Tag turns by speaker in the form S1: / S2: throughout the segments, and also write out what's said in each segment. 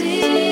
S1: Here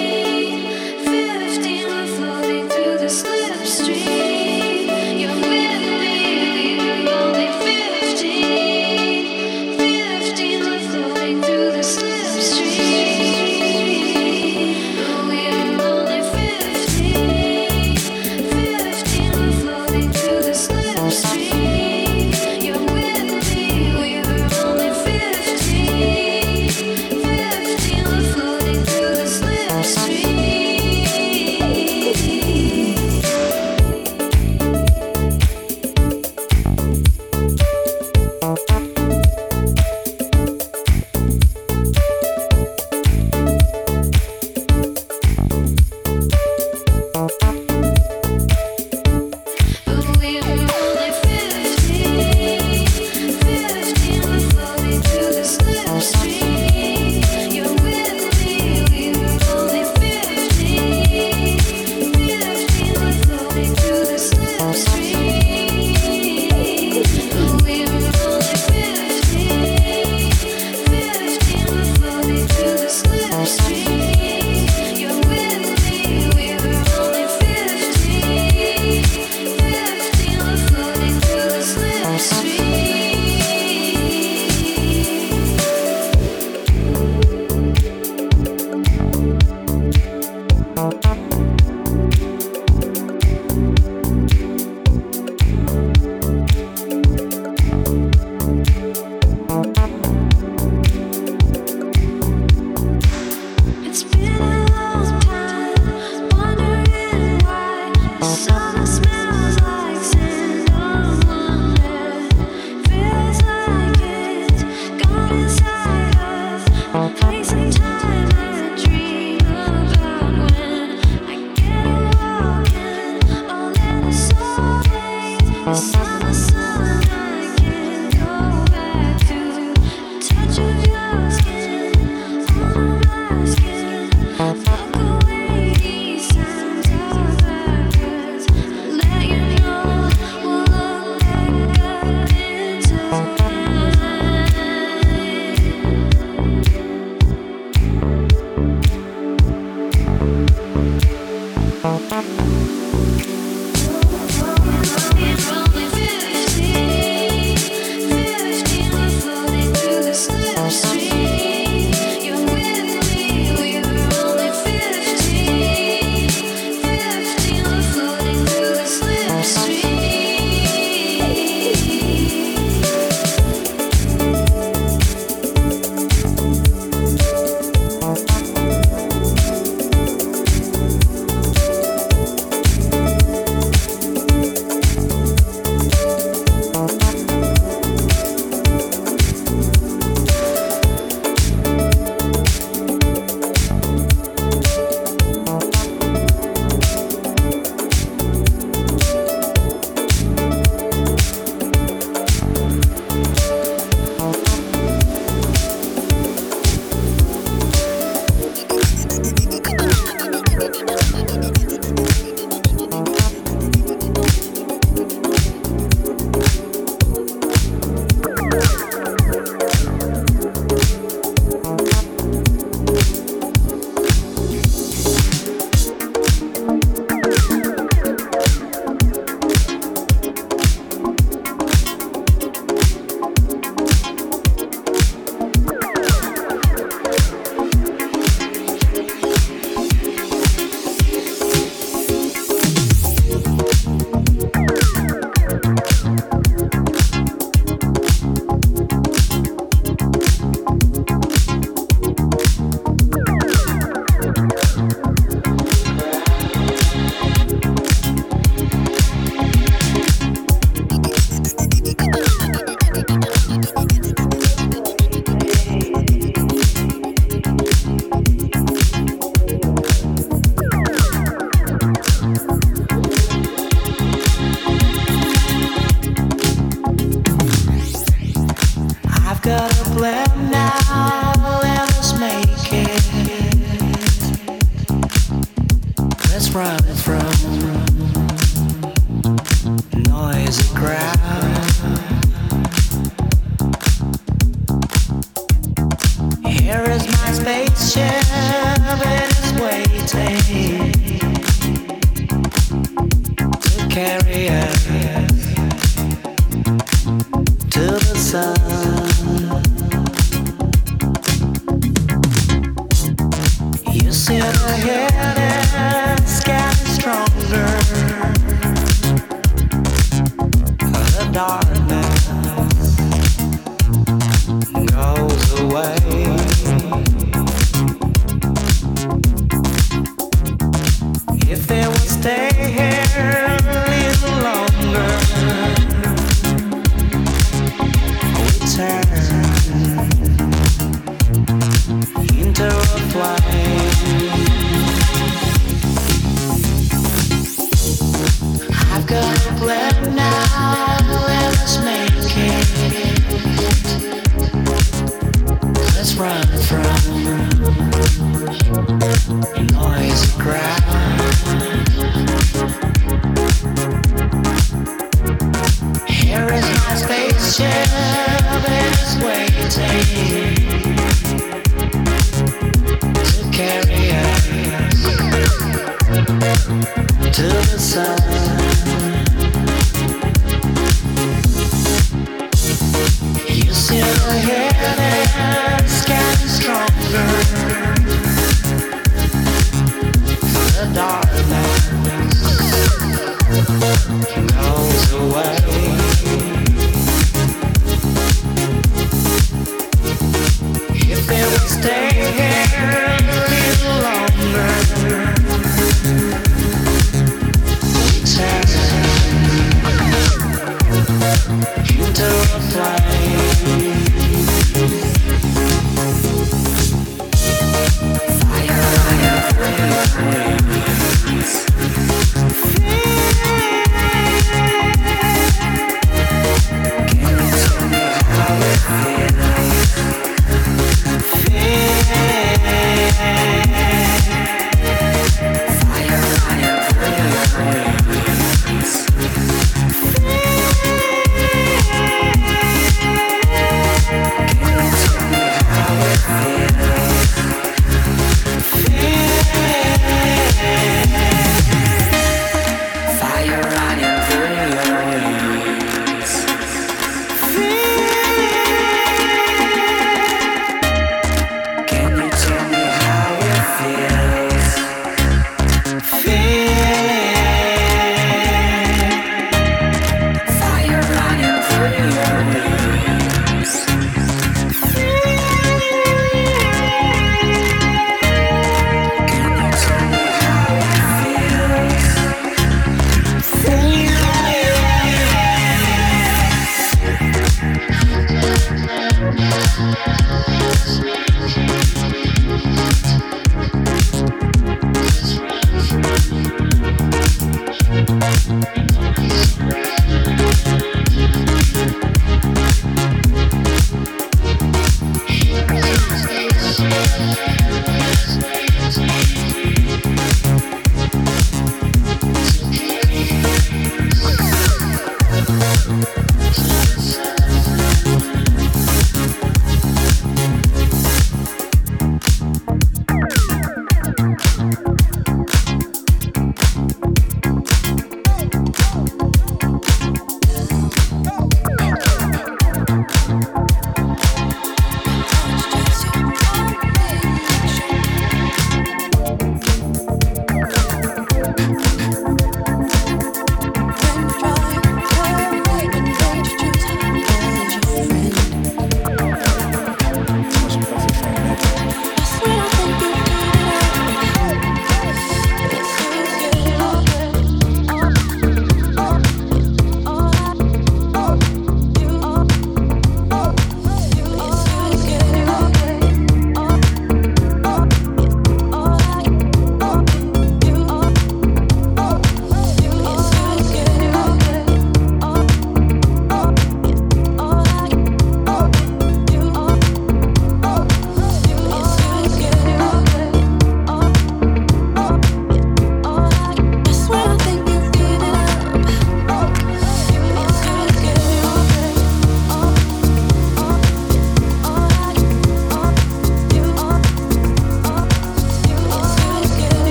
S2: Turn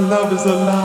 S3: love is alive.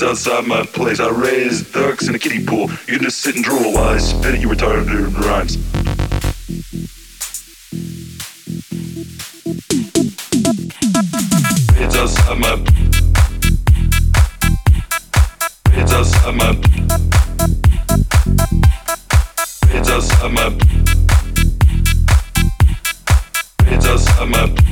S4: Outside my place. I raise ducks in a kiddie pool. You can just sit and drool while I spit at you retarded rhymes. It's outside my. It's outside my. It's outside my. It's outside my.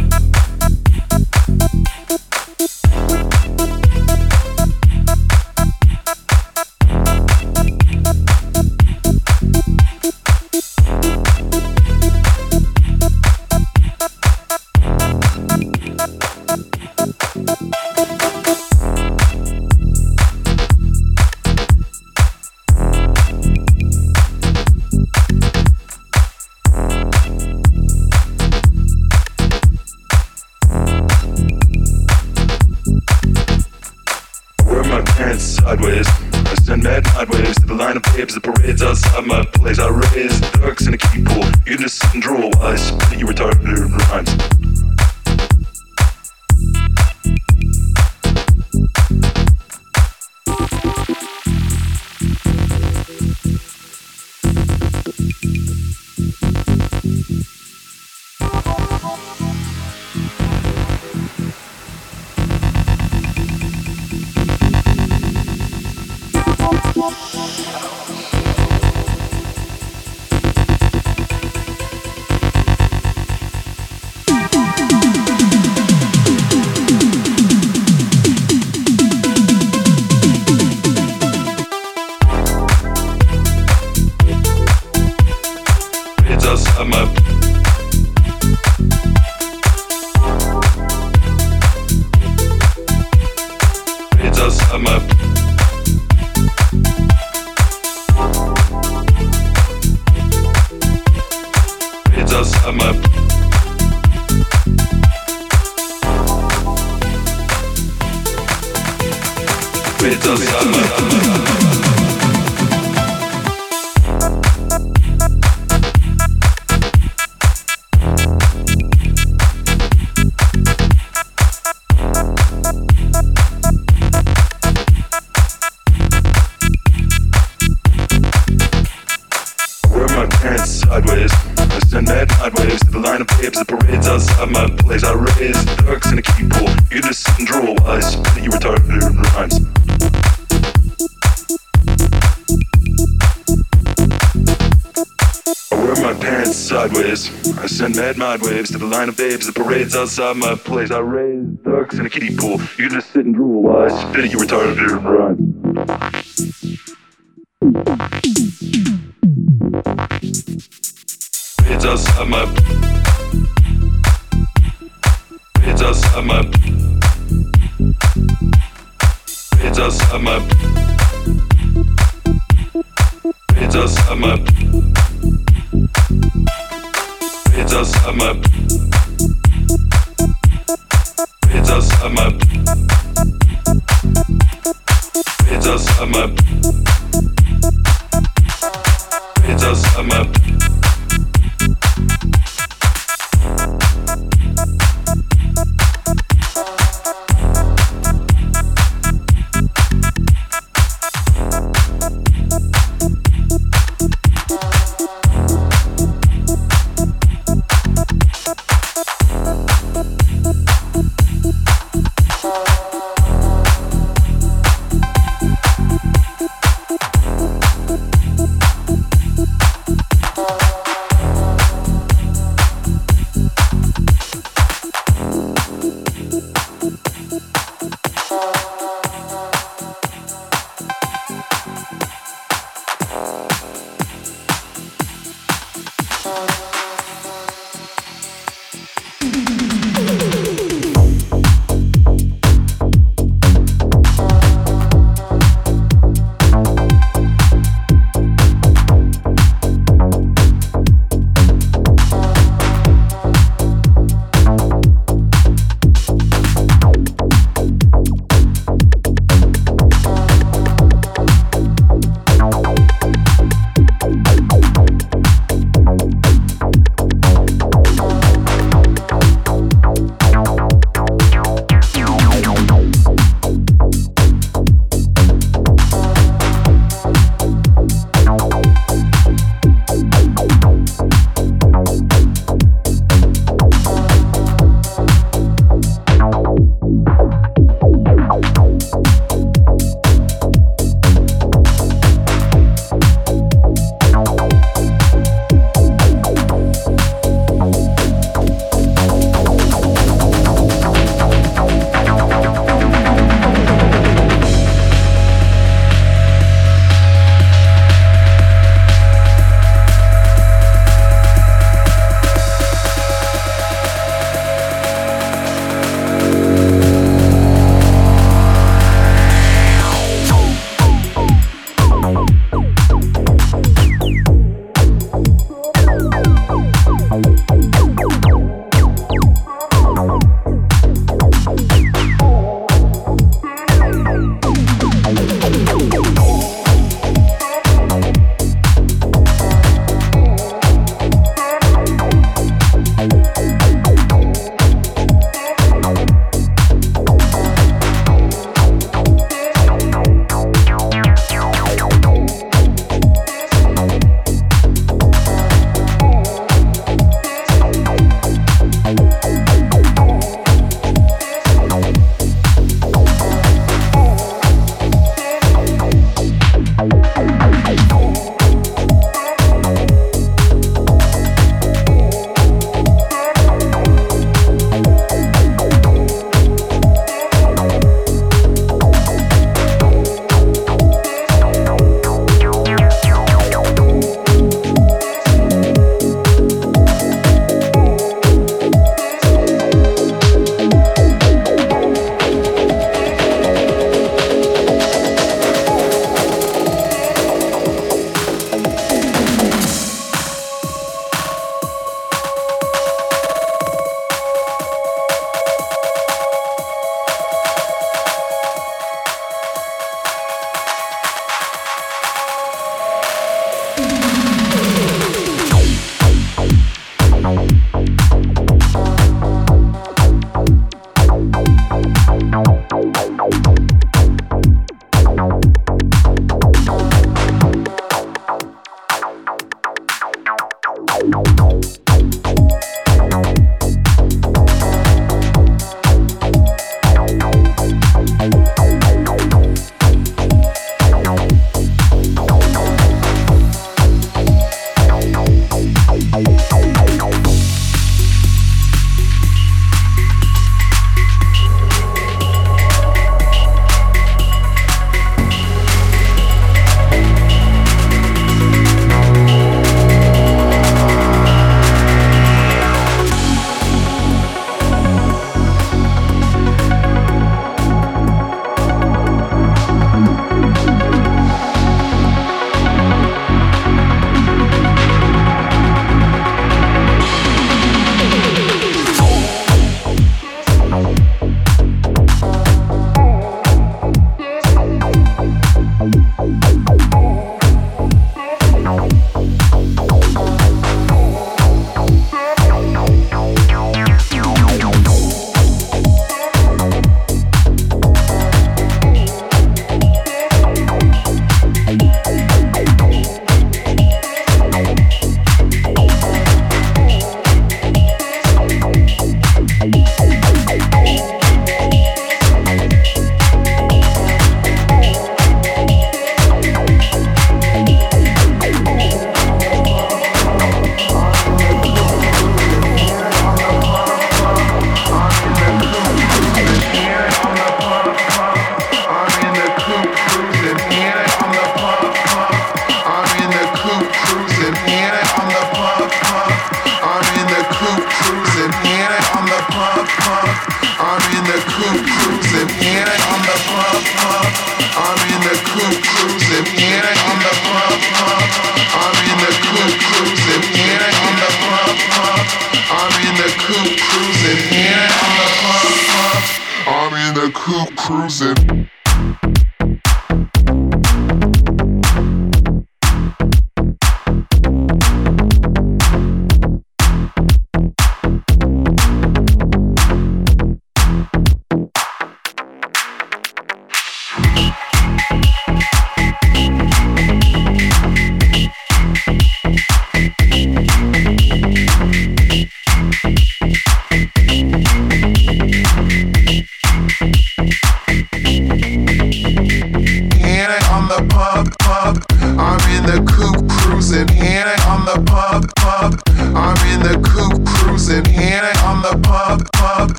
S4: Waves to the line of babes The parades outside my place. I raise ducks in a kiddie pool. You can just sit and drool I spit at you retarded rhymes.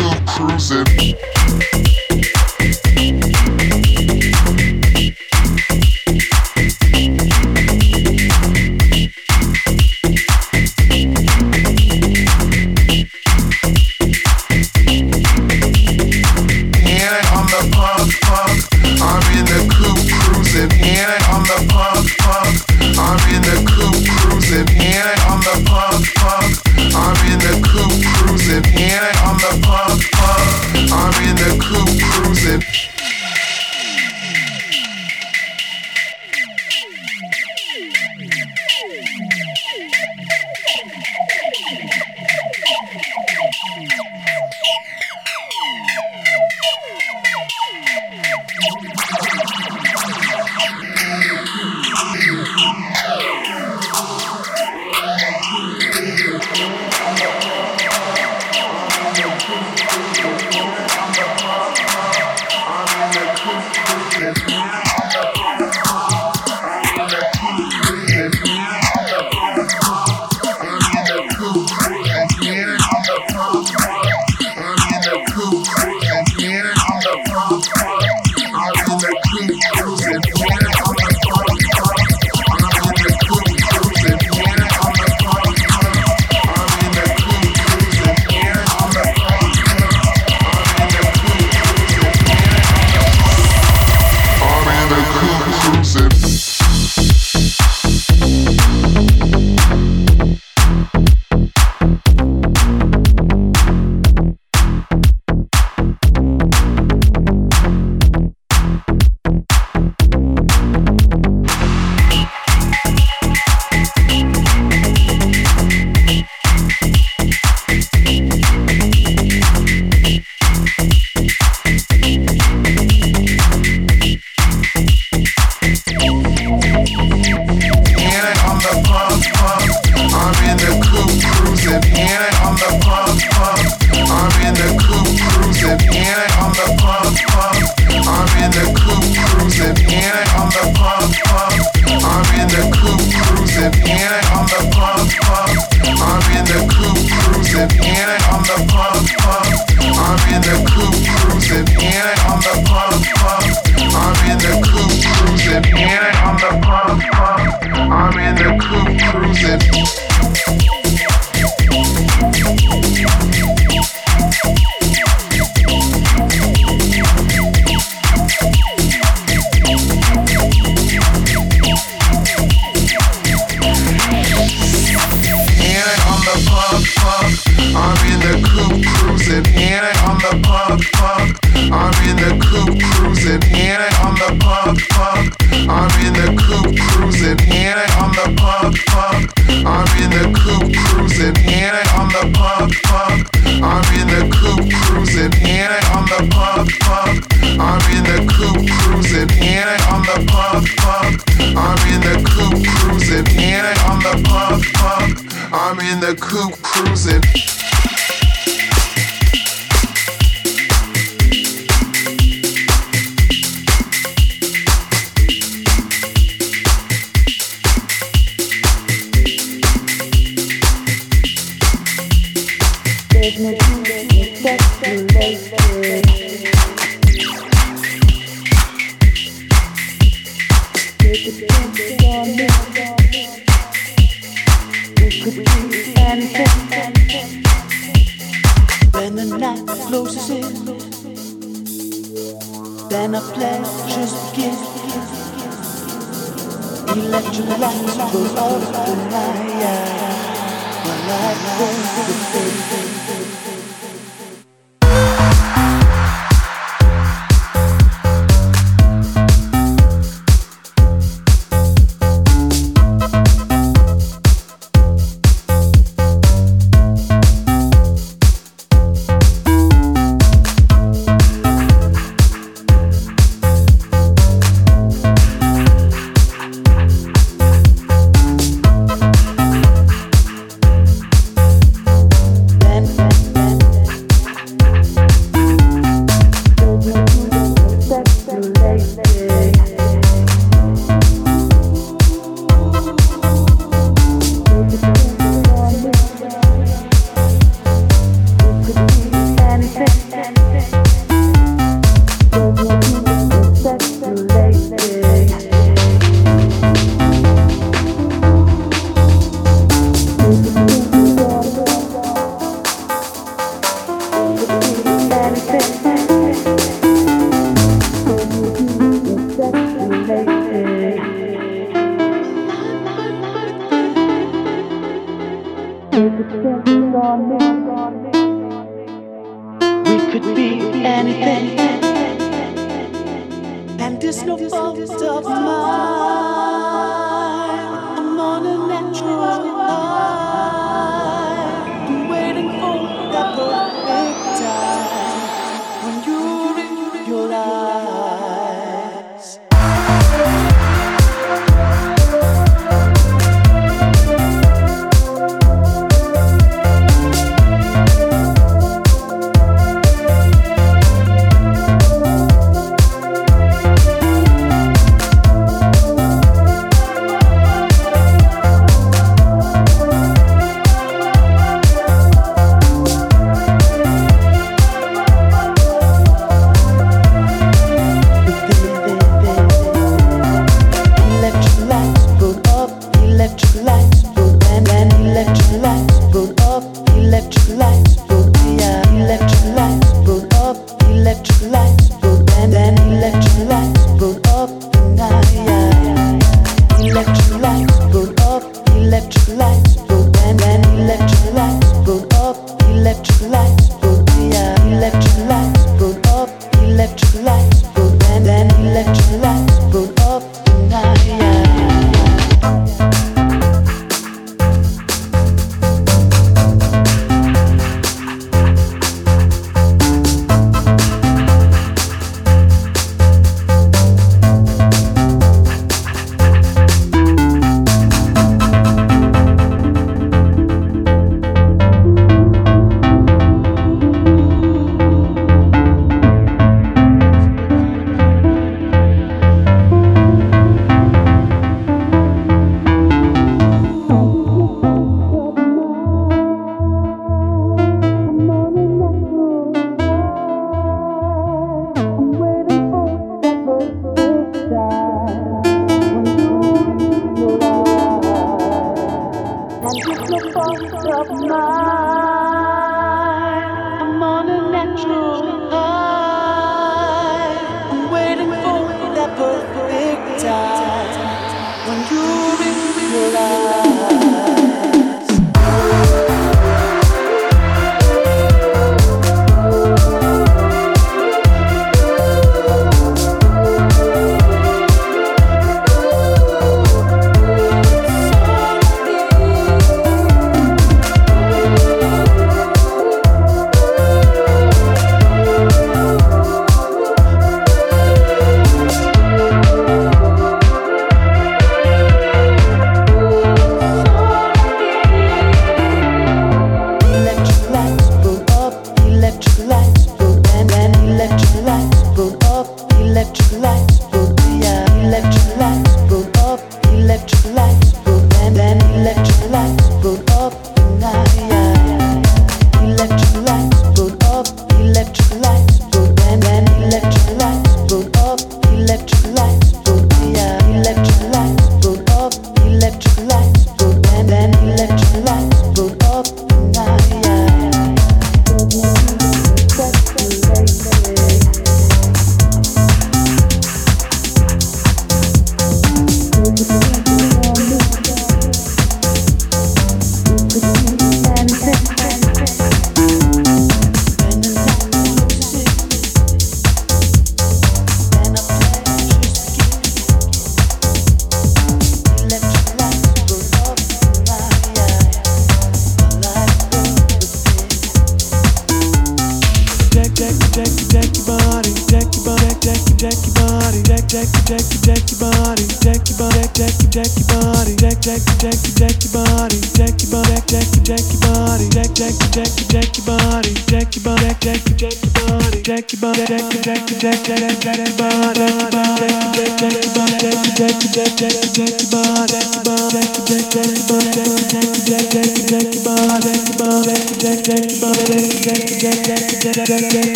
S5: cool cruising.